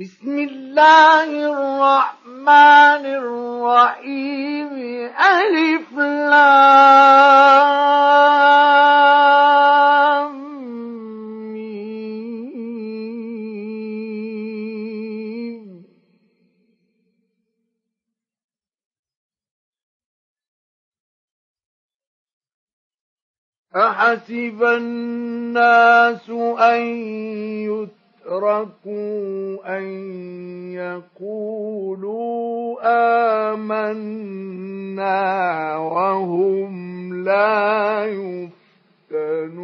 بسم الله الرحمن الرحيم. ألف لام أحسب الناس أن يتقوا أَشْرَكُوا أَن يَقُولُوا آمَنَّا وَهُمْ لَا يُفْتَنُونَ.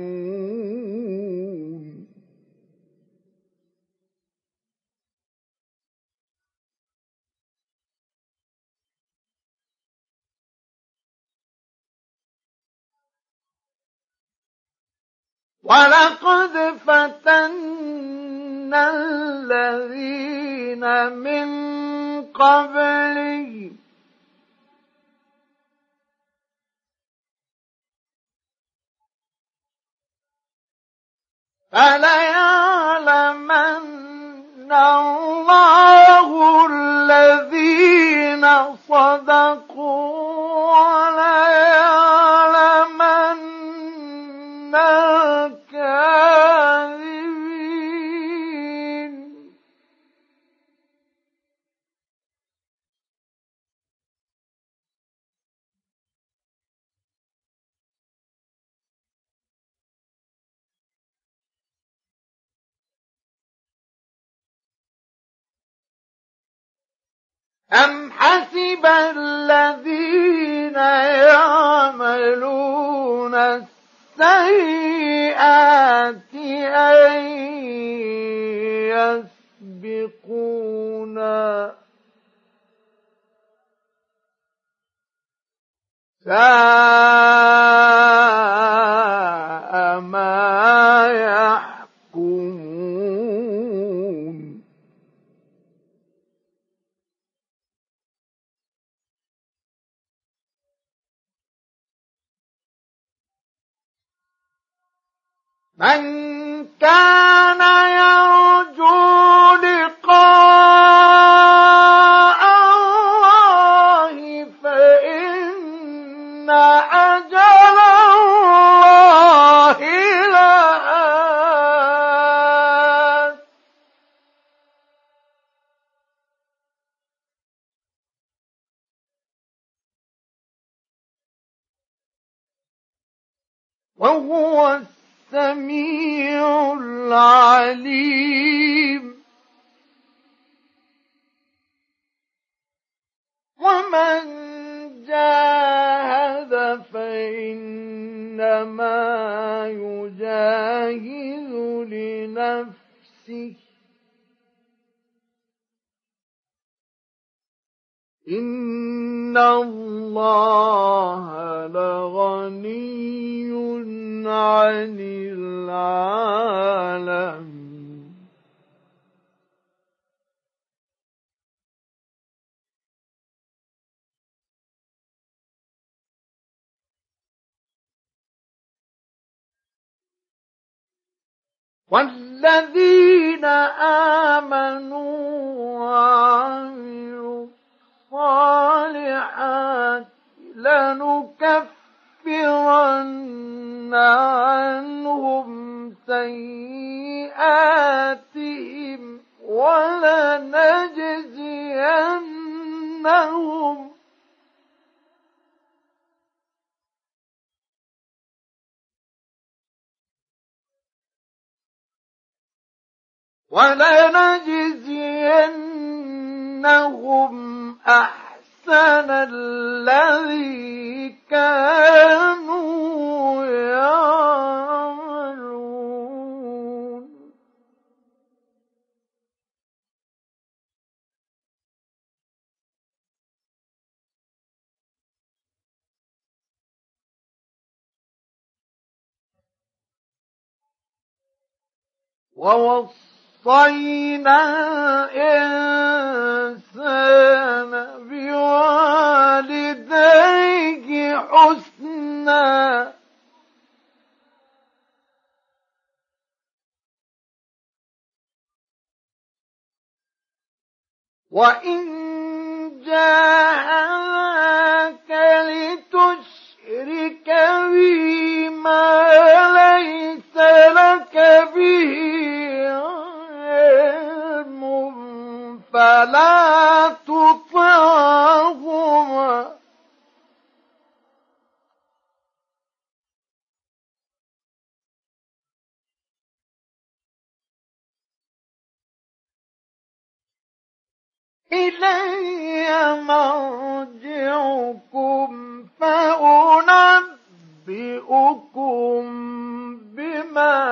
وَلَقَدْ فَتَنَّا الذين من قبلهم فليعلمن الله الذين صدقوا وليعلمن أم حسب الذين يعملون السيئات أن يسبقونا؟ ساء من كان يرجو لقاء الله فإن أجل الله لآت وهو السميع العليم. ومن جاهد فإنما يجاهد لنفسه. إن الله لغني عن العالمين والذين آمنوا ووصينا الإنسان بوالديه حسنا. وإن جاءك لتشرك بي ما ليس لك به علم فلا تطعهما إلي مرجعكم فأنبئكم بما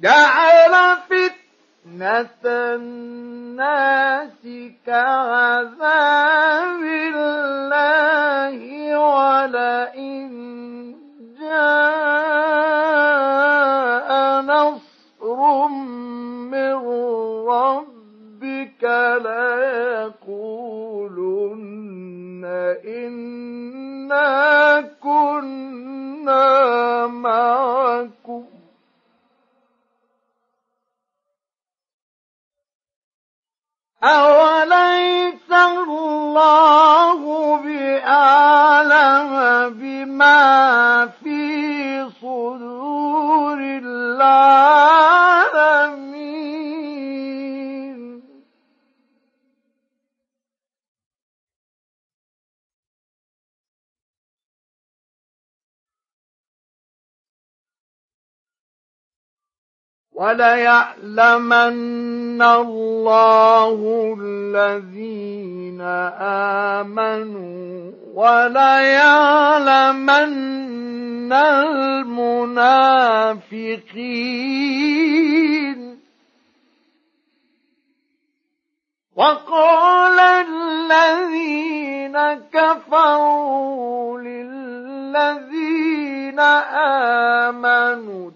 جعل فتنة الناس كعذاب الله ولئن جاء نصر من ربك ليقولن إنا كنا معكم أوليس الله بأعلم بما في صدور العالمين وليعلمن الله الذين آمنوا وليعلمن المنافقين. وقال الذين كفروا للذين آمنوا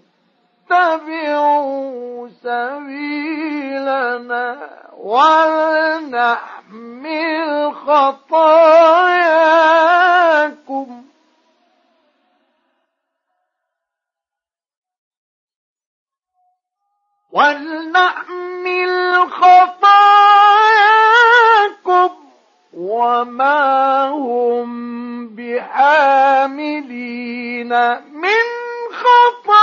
اتبعوا سبيلنا ولنحمل خطاياكم. ولنحمل خطاياكم وما هم بحاملين من خطاياهم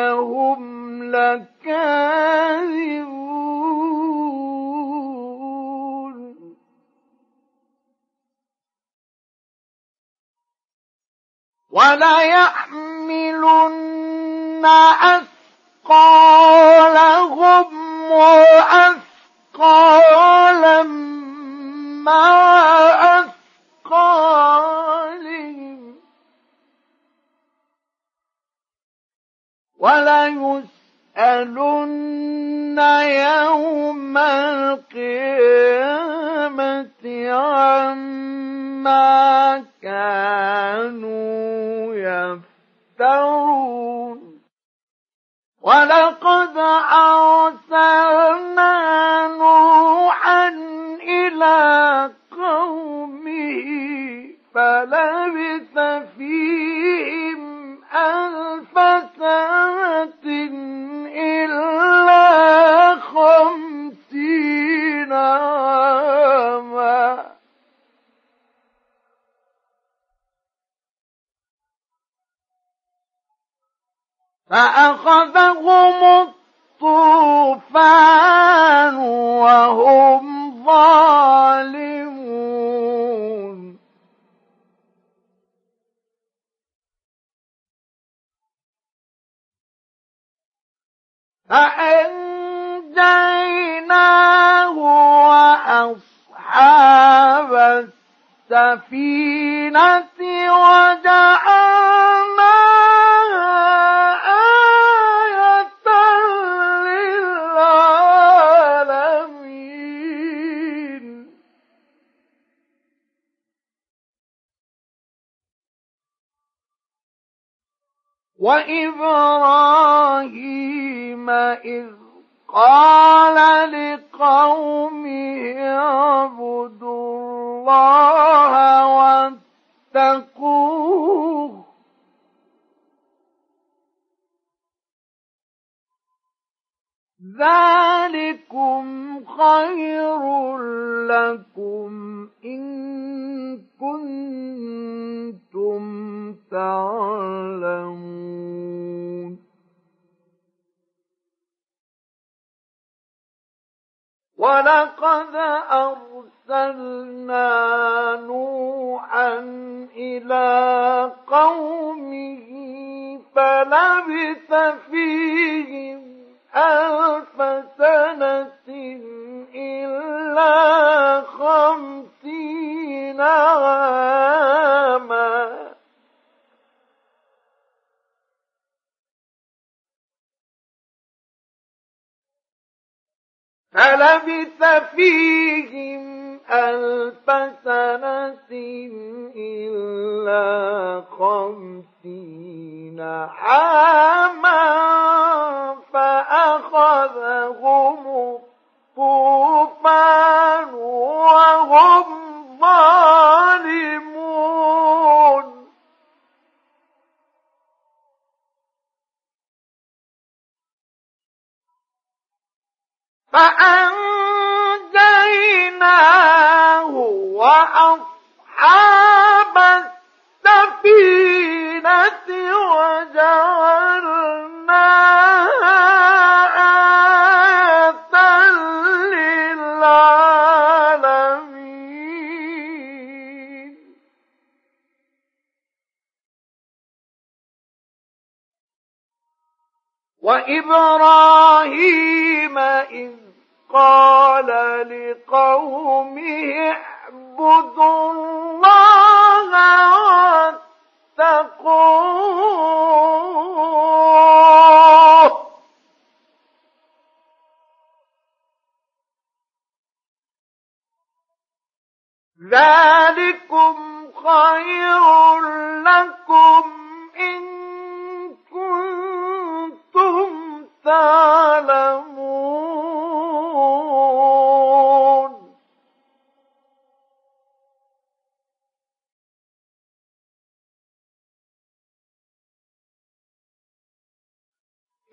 إنهم لكاذبون. وليحملن أثقالهم وأثقالا مع وليسألن يوم القيامة عما كانوا يفترون. ولقد أرسلنا فأخذهم الطوفان وهم ظالمون. فأنجيناه وأصحاب السفينة وجعلناها وإبراهيم إذ قال لقومه اعبدوا الله واتقوه. ذلكم خير لكم إن كنتم تعلمون. ولقد أرسلنا نوحا إلى قومه فلبث فيهم ألف سنة إلا خمسين عاما. فلبث فيهم ألف سنة إلا خمسين عاما فأخذهم الطوفان وهم ظالمون. فأنجيناه وأصحاب وإبراهيم إذ قال لقومه اعبدوا الله واتقوه. ذلكم خير لكم إن تعلمون.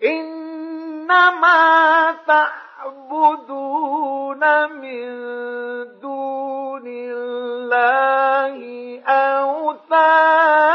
إنما تعبدون من دون الله أوثانا.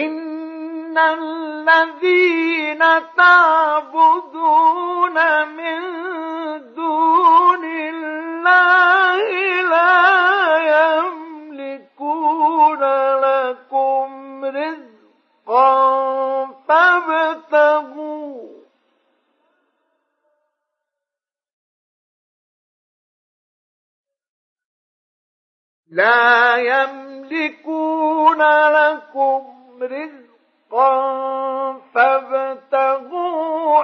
إن الذين تعبدون من دون الله لا يملكون لكم رزقا فابتغوا لا يملكون لكم رزقا فابتغوا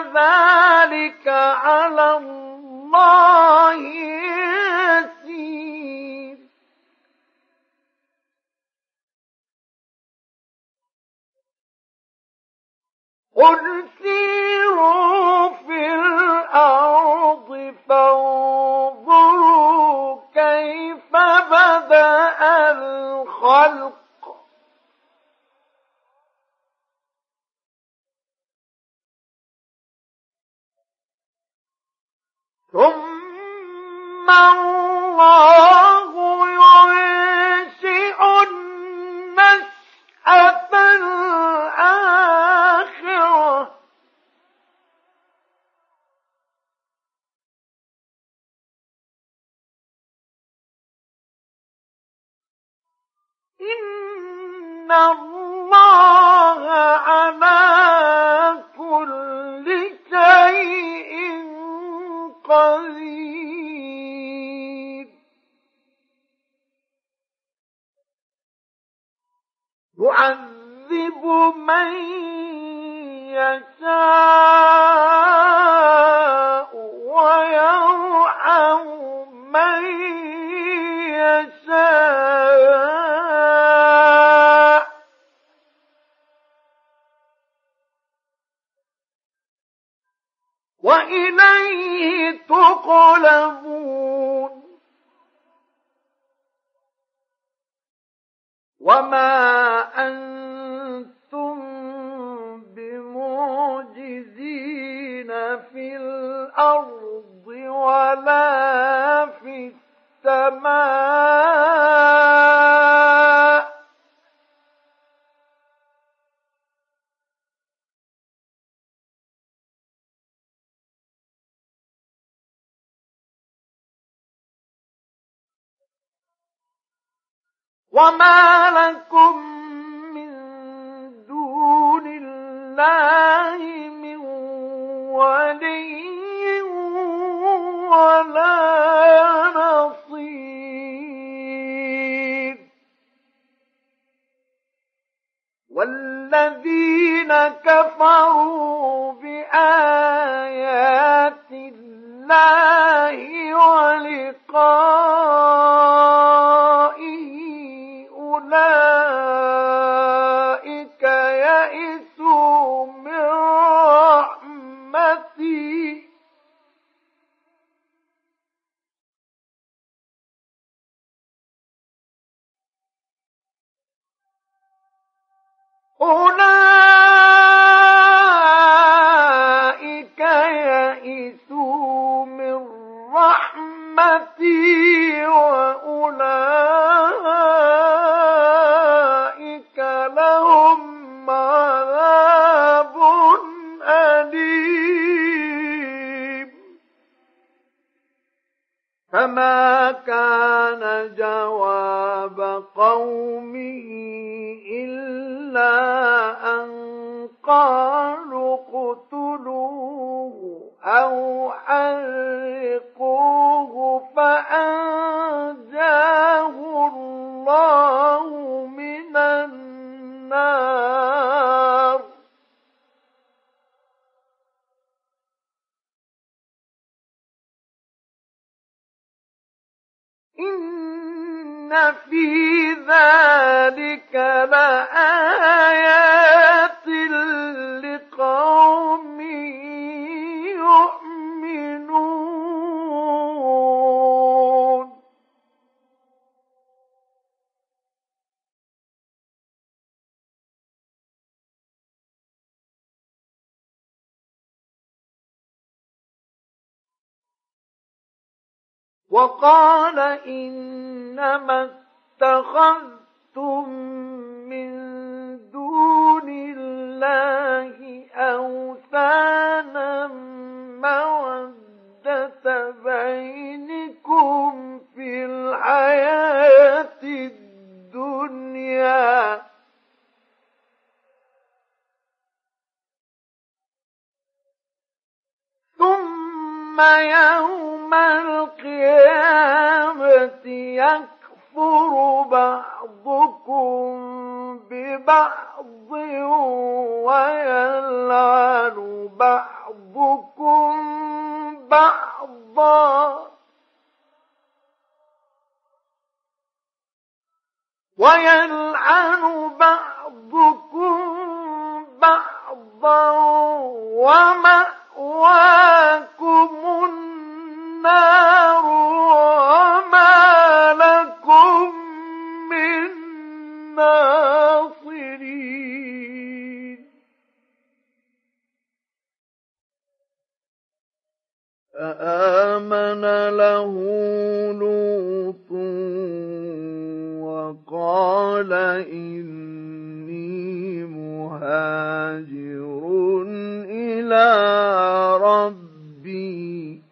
ذلك على الله وما لكم من دون الله من ولي ولا نصير والذين كفروا ذلك لآيات لقوم يؤمنون. وقال إنما اتخذتم من دون الله أوثانا مودة بينكم في الحياة الدنيا. ثم يوم القيامة يكفر بعضكم ببعض ويلعن بعضكم بعضا. ويلعن بعضكم بعضا ومأ مأواكم النار وما لكم من ناصرين. فآمن له لوط وقال إني مهاجر إلى ربي.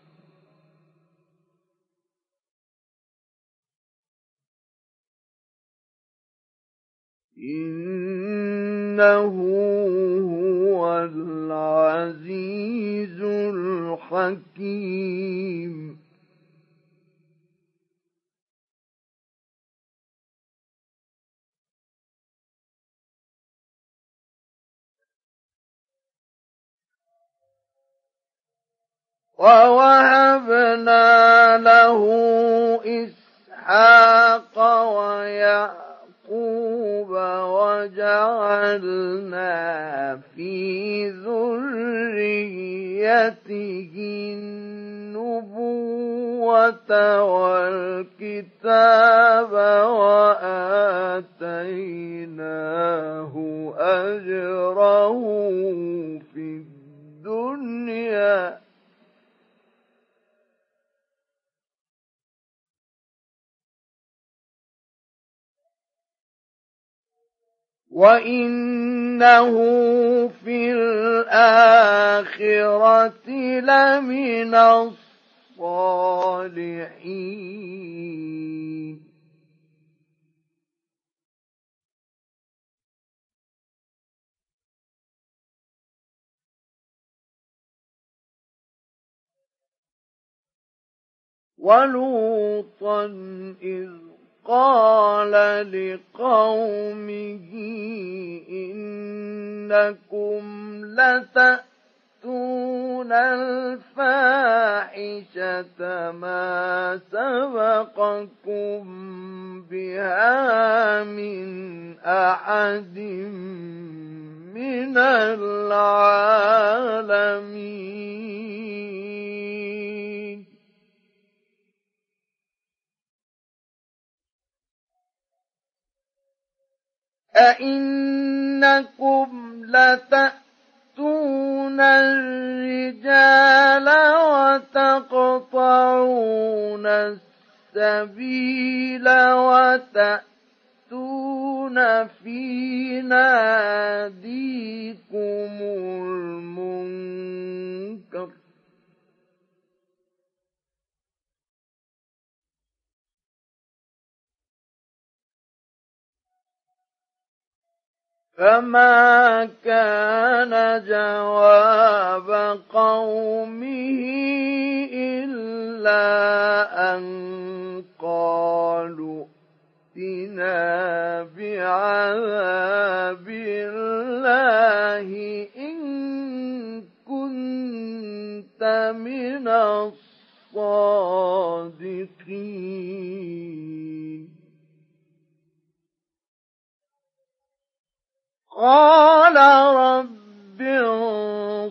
إنه هو العزيز الحكيم. ووهبنا له إسحاق ويعقوب وجعلنا في ذريته النبوة والكتاب وآتيناه أجره في الدنيا. وإنه في الآخرة لمن الصالحين ولوطا إذ قال لقومه إنكم لتأتون الفاحشة ما سبقكم بها من أحد من العالمين أئنكم لتأتون الرجال وتقطعون السبيل وتأتون في ناديكم المنكر فما كان جواب قومه إلا أن قالوا ائتنا بعذاب الله إن كنت من الصادقين قال رب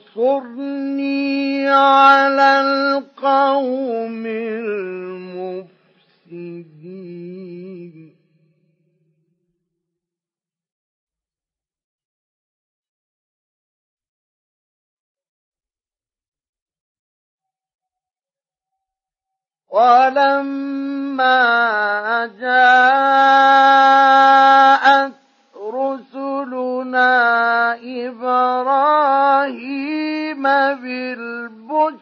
انصرني على القوم المفسدين. ولما جاءت رسلنا إبراهيم بالبشرى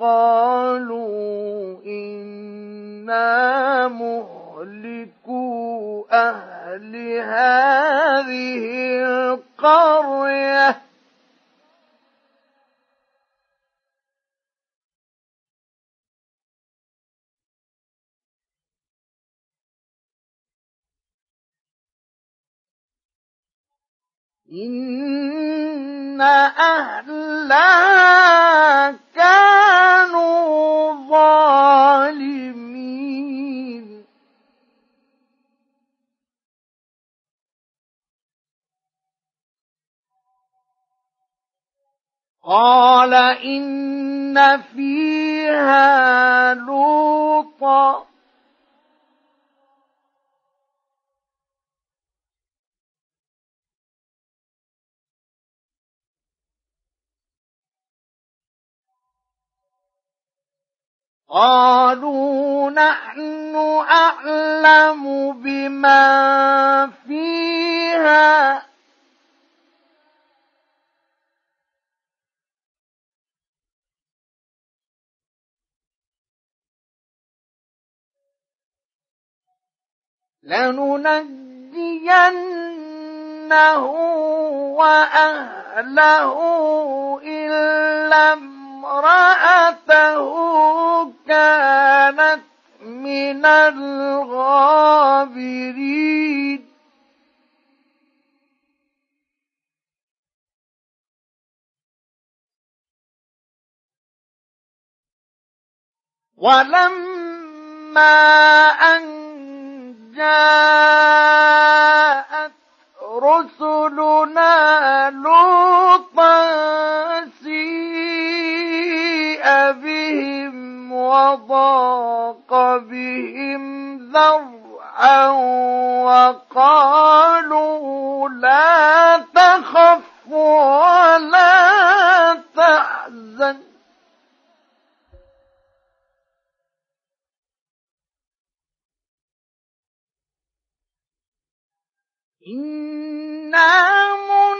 قالوا إنا مهلكو أهل هذه القرية إن أهلها كانوا ظالمين قال إن فيها لوطا قالوا نحن أعلم بما فيها. لننجينه وأهله إلا امرأته كانت من الغابرين. ولما أن جاءت رسلنا لوطا ذرعا وقالوا لا تخف ولا تحزن. إنا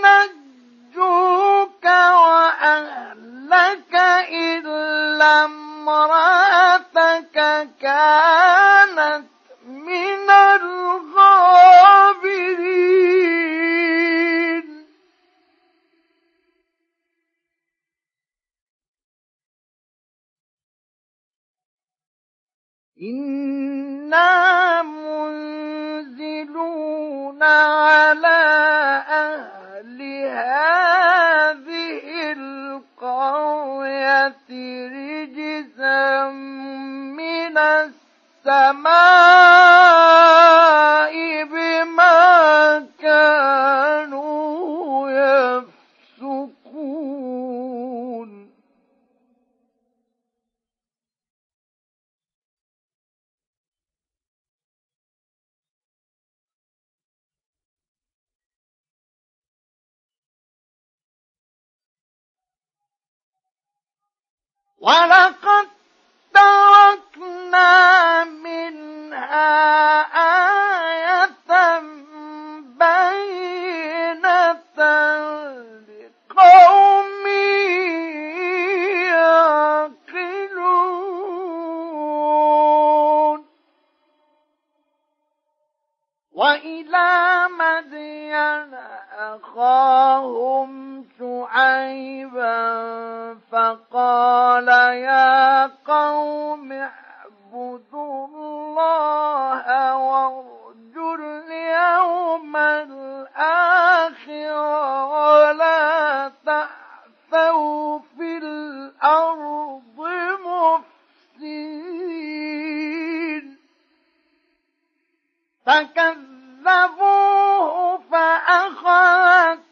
منجوك وأهلك إلا امرأتك كانت السماء وإلى مدين أخاهم شعيبا فقال يا قوم اعبدوا الله وارجوا اليوم الآخر ولا تعثوا فكذبوه فأخذتهم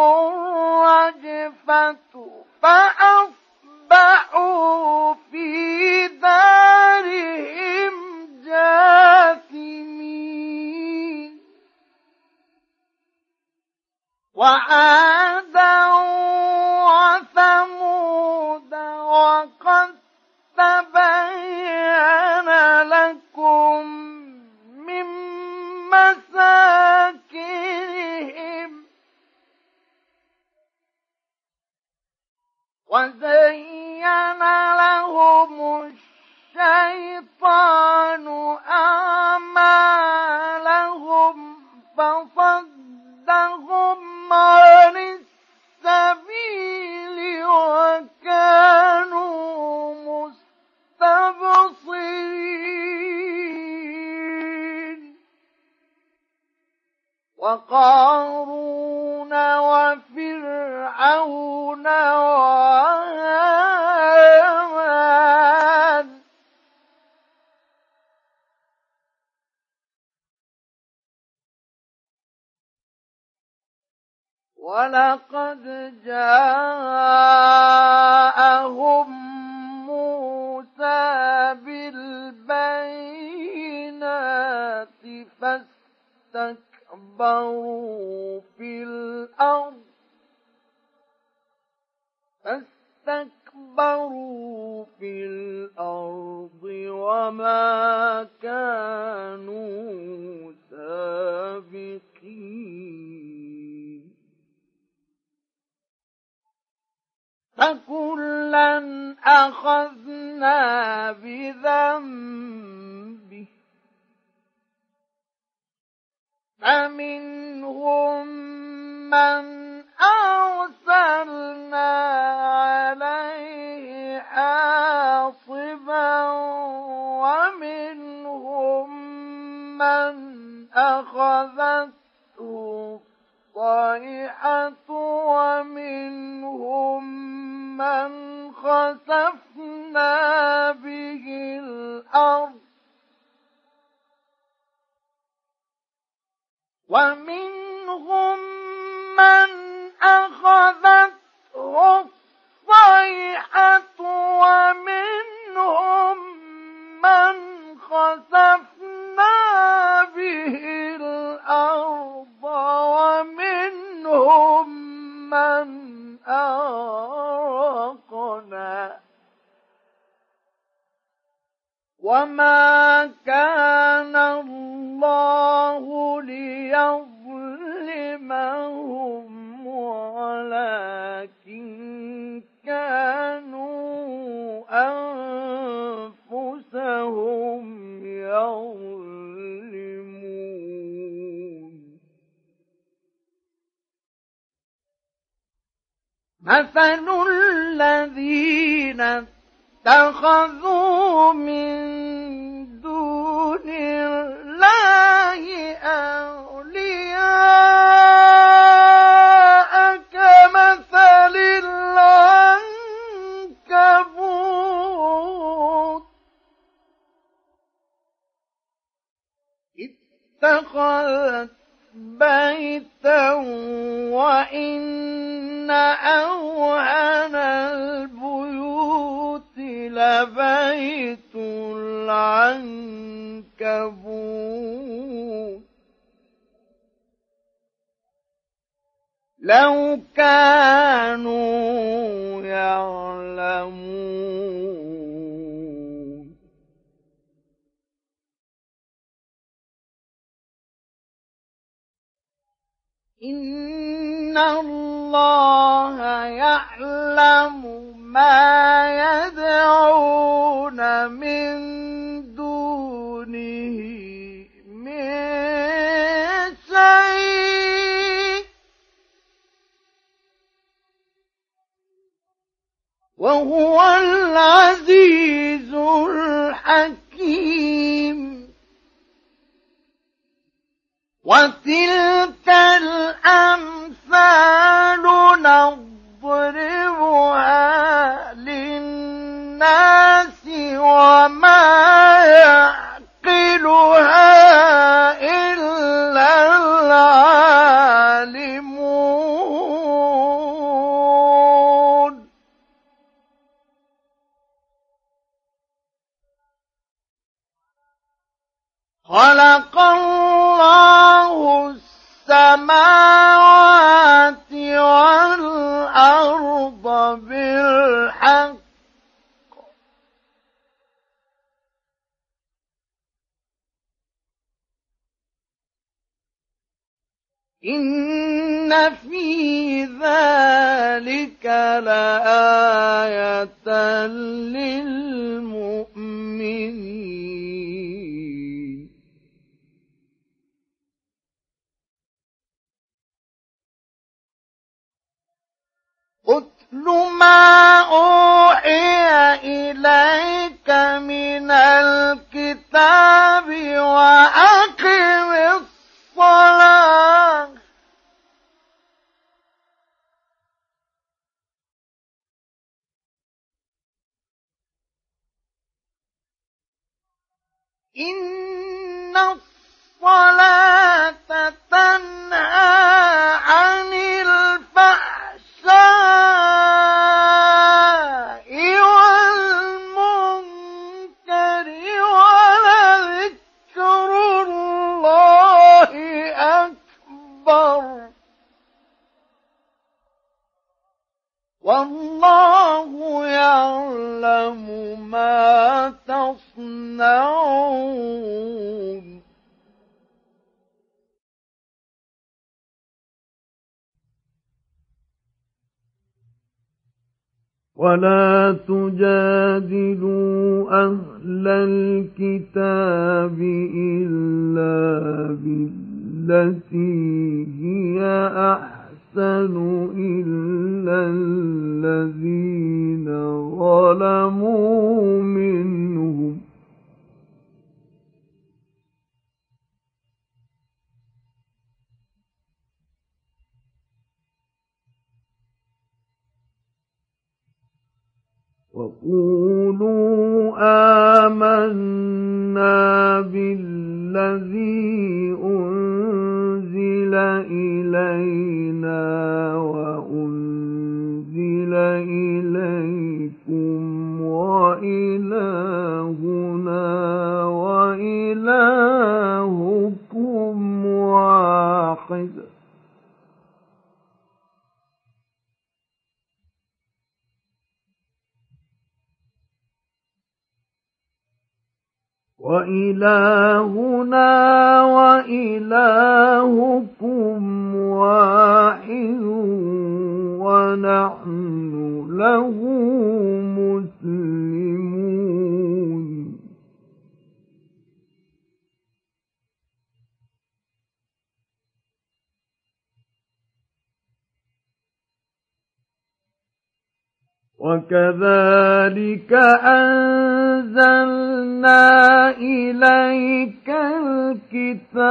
الرجفة فأصبحوا في دارهم جاثمين. وعادا مثل الذين اتخذوا من دون الله أولياء كمثل العنكبوت اتخذت بيتا وإن أوهن البيوت لبيت العنكبوت. لو كانوا يعلمون إن الله يعلم ما يدعون من دونه من شيء وهو العزيز الحكيم وتلك الأمثال نضربها للناس وما يعقلها إلا العالمون. خلق الله إن في ذلك لآية للمؤمنين. اتل ما أوحي إليك من الكتاب وأقم الصلاة إن الصلاة تنهى عن الفحشاء والمنكر ولذكر الله أكبر. والله يعلم ما تصنعون. ولا تجادلوا أهل الكتاب إلا بالتي هي أحسن إلا وكذلك أنزلنا إليك الكتاب.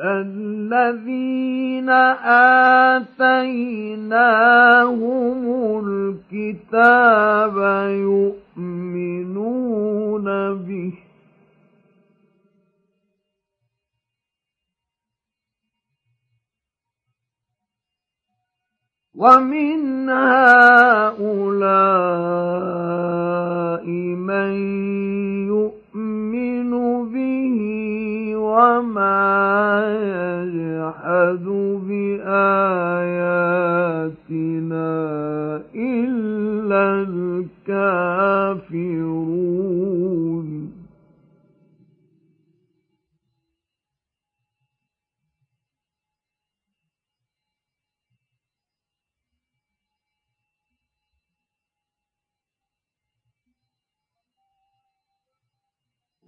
الذين آتيناهم الكتاب يؤمنون به. ومن هؤلاء يجحد بآياتنا إلا الكافرون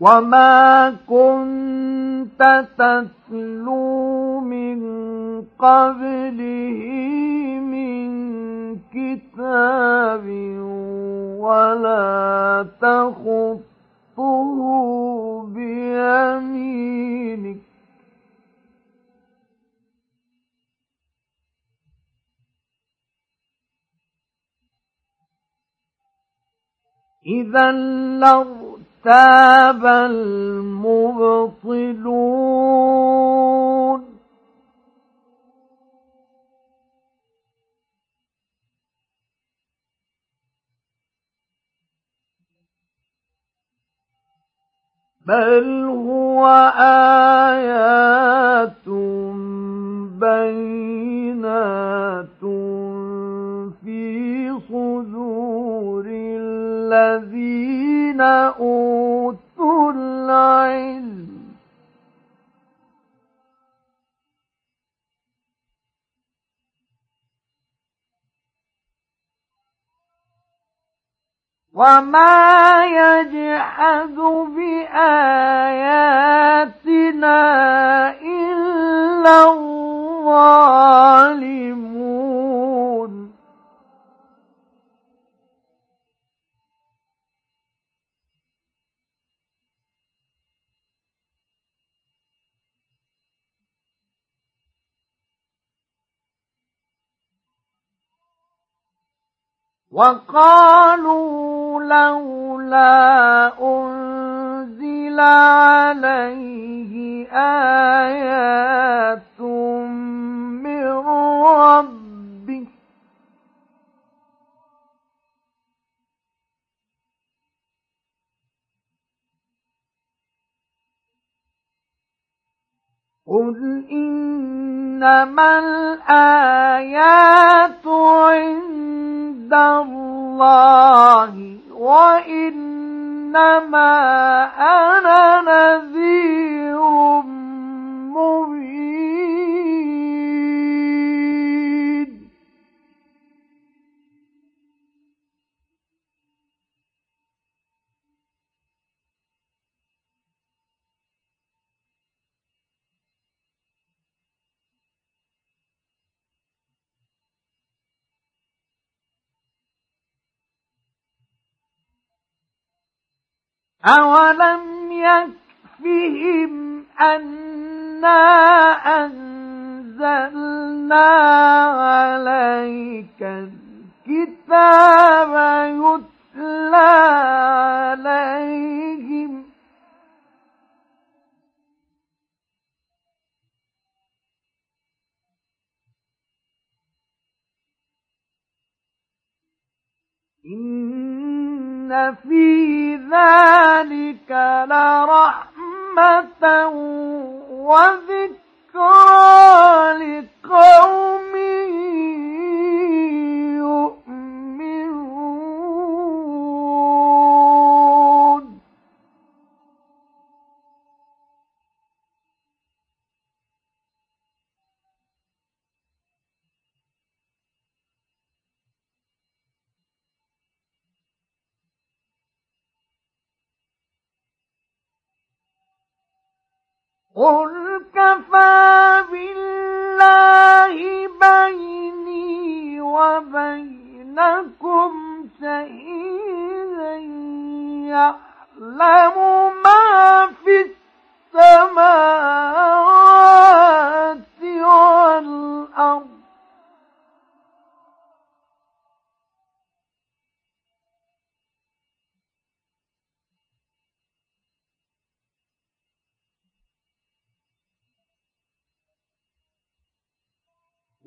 وما كنت تتلو من قبله من كتاب ولا تخطه بيمينك إذا لارتاب المبطلون. بل هو آيات بينات في صدور الذين أوتوا العلم. وما يجحد بآياتنا إلا الظالمون. وقالوا لولا أنزل عليه آيات من ربه قل إنما الآيات عند الله وإنما أنا نذير مبين. أولم يكفهم أنا أنزلنا عليك الكتاب يتلى عليهم إن في ذلك لرحمة وذكرى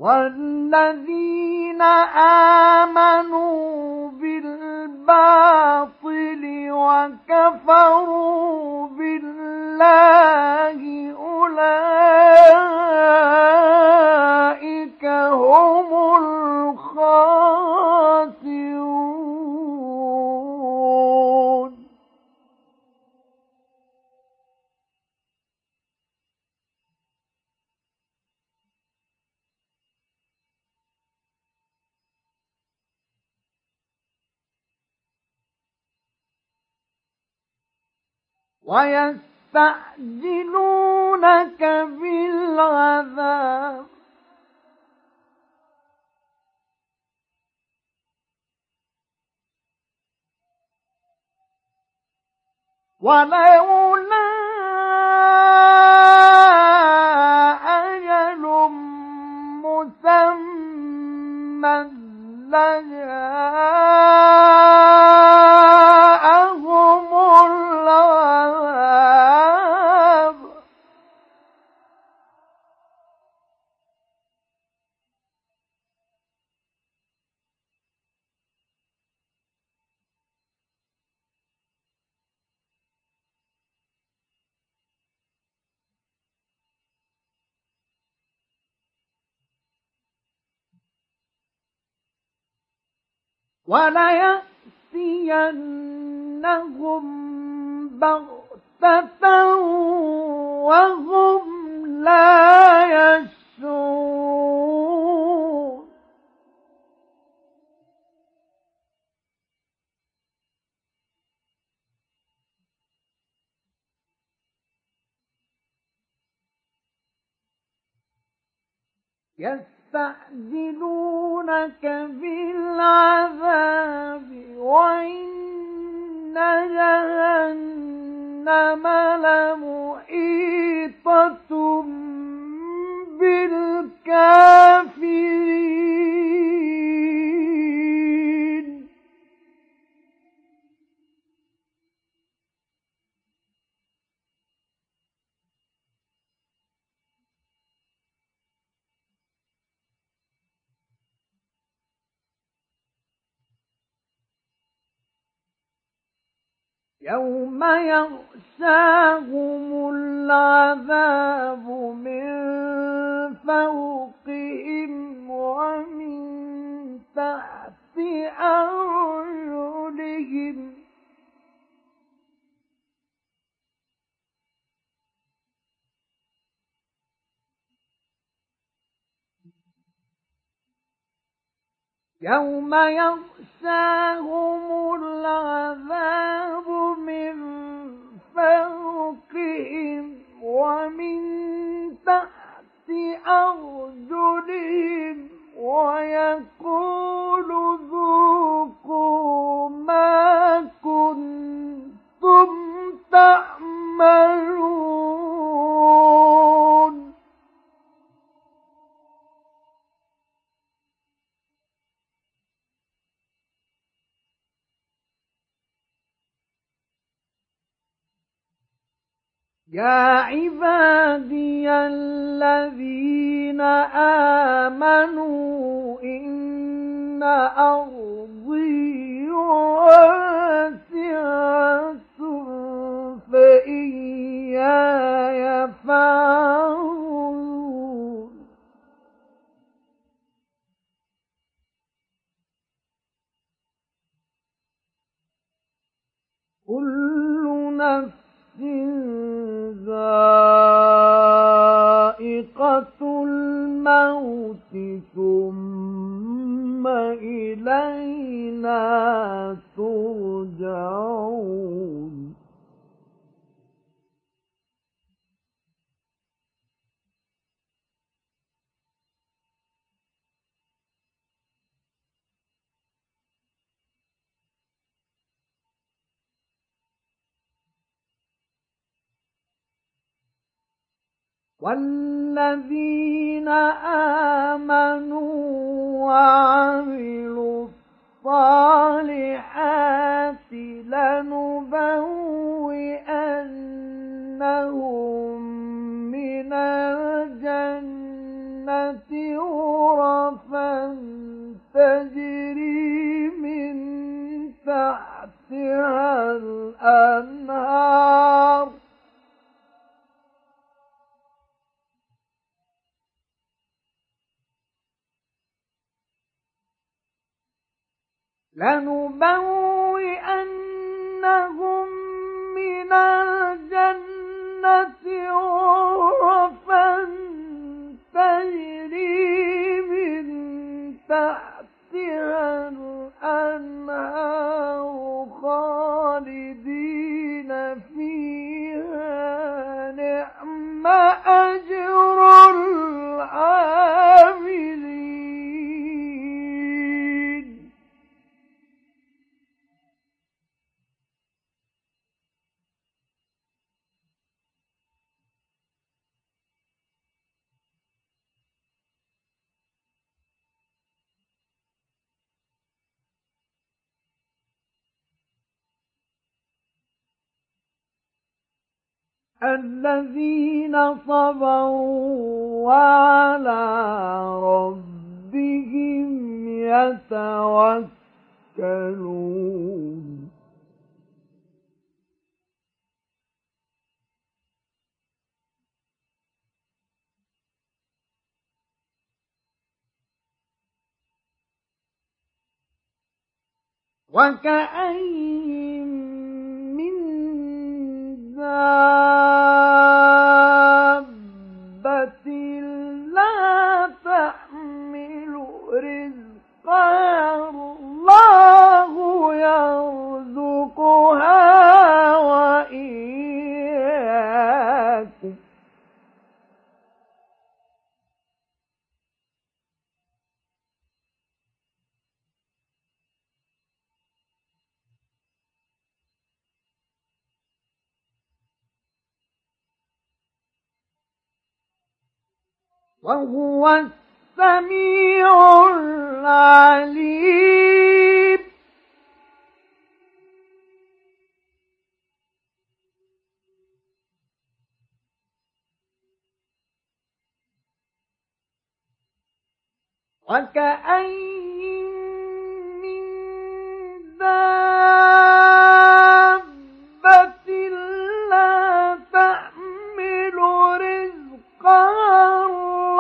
والذين آمنوا بالباطل وكفروا بالله أولئك ويستعجلونك بالعذاب. ولولا أجل مسمى لجاءهم وليأتينهم بغتة وهم لا يشعرون. يستعجلونك بالعذاب وإن جهنم لمحيطة بالكافرين. يوم يغشاهم العذاب من فوقهم ومن تحت أرجلهم يوم يغشاهم العذاب من فوقهم ومن تحت أرجلهم ويقول ذوقوا ما كنتم تعملون يا عبادي الذين آمنوا إن أرضي واسعة فإياي فاعبدون كل نفس ذائقة الموت ثم إلينا ترجعون والذين آمنوا وعملوا الصالحات لنبوئنهم من الجنة غرفا تجري من تحتها الأنهار لنبوئنهم من الجنة غرفا تجري من تحتها الأنهار خالدين فيها. نعم أجر العاملين. الذين صبروا وعلى ربهم يتوكلون. وكأي من دابة لا تحمل رزقها الله يرزقها وإياكم وهو السميع العليم. وكأي من دابة لا تحمل رزقها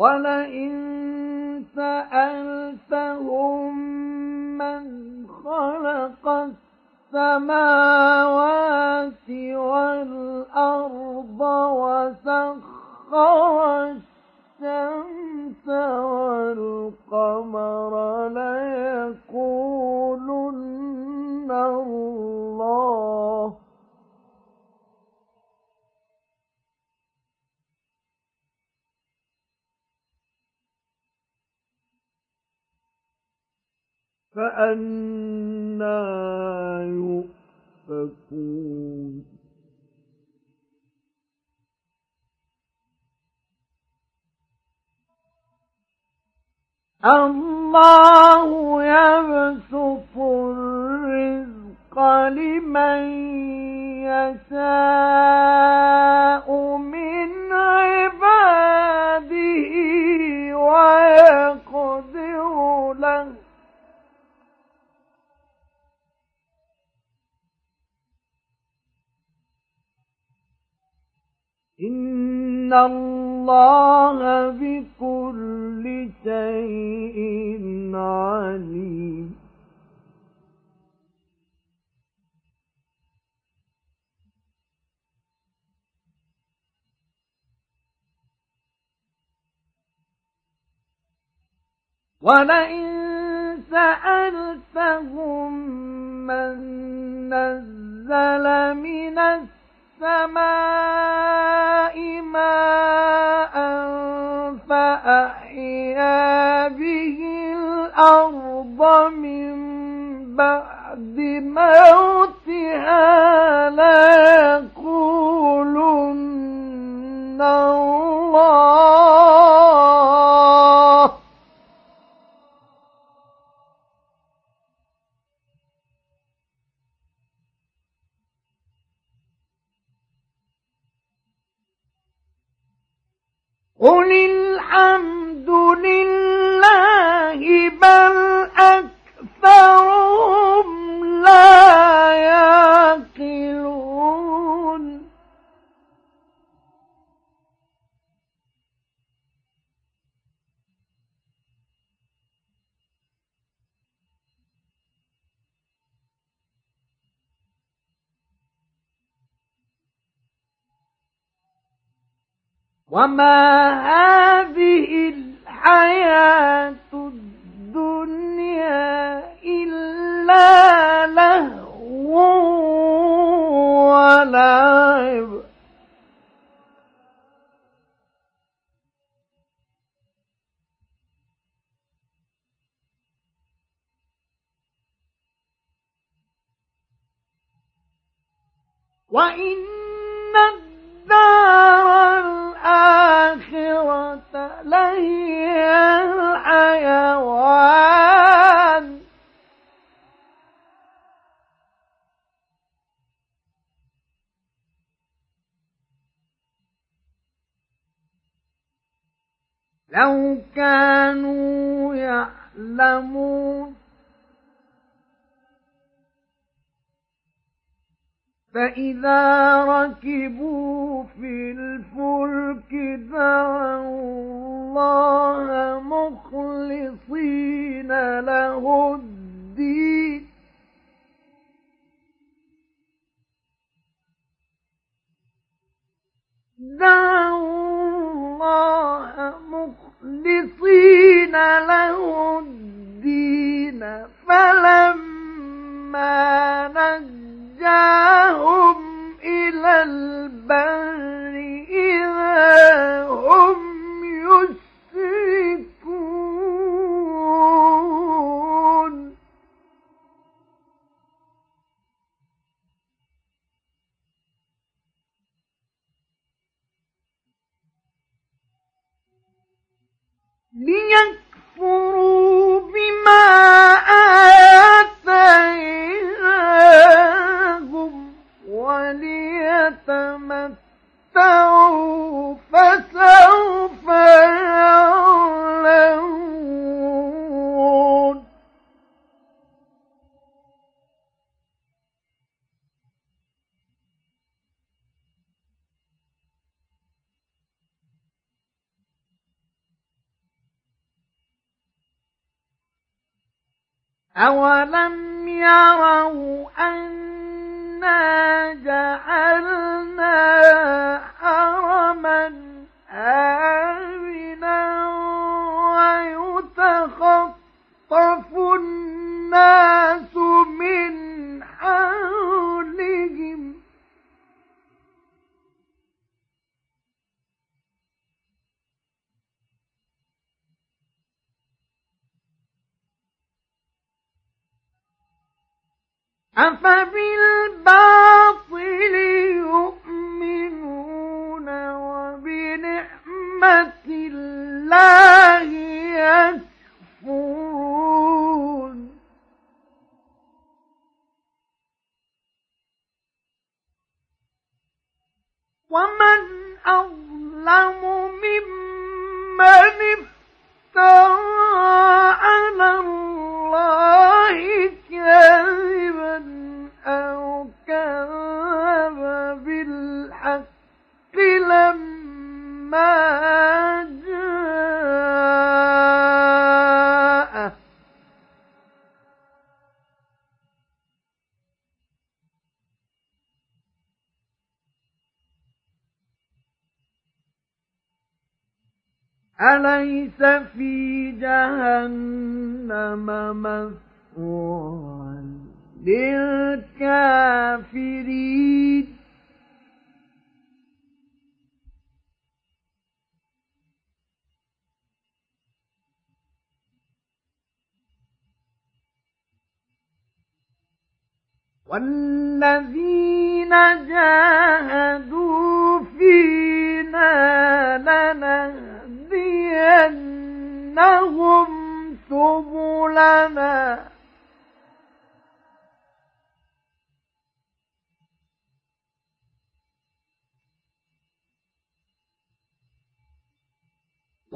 ولئن سألتهم من خلق السماوات والأرض وسخر الشمس والقمر ليقولن الله فأنا يؤفكون. الله يبسط الرزق لمن يشاء من عباده ويقدر له إن الله بكل شيء عليم ولئن سألتهم من نزل من السماء ماء فأحيا به الأرض من بعد موتها ليقولن أم وما هذه الحياة الدنيا إلا لهو ولعب. وإن الدار الآخرة لهي الحيوان. لو كانوا يعلمون فإذا ركبوا في الفلك ذروا I'm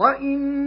وَإِنَّ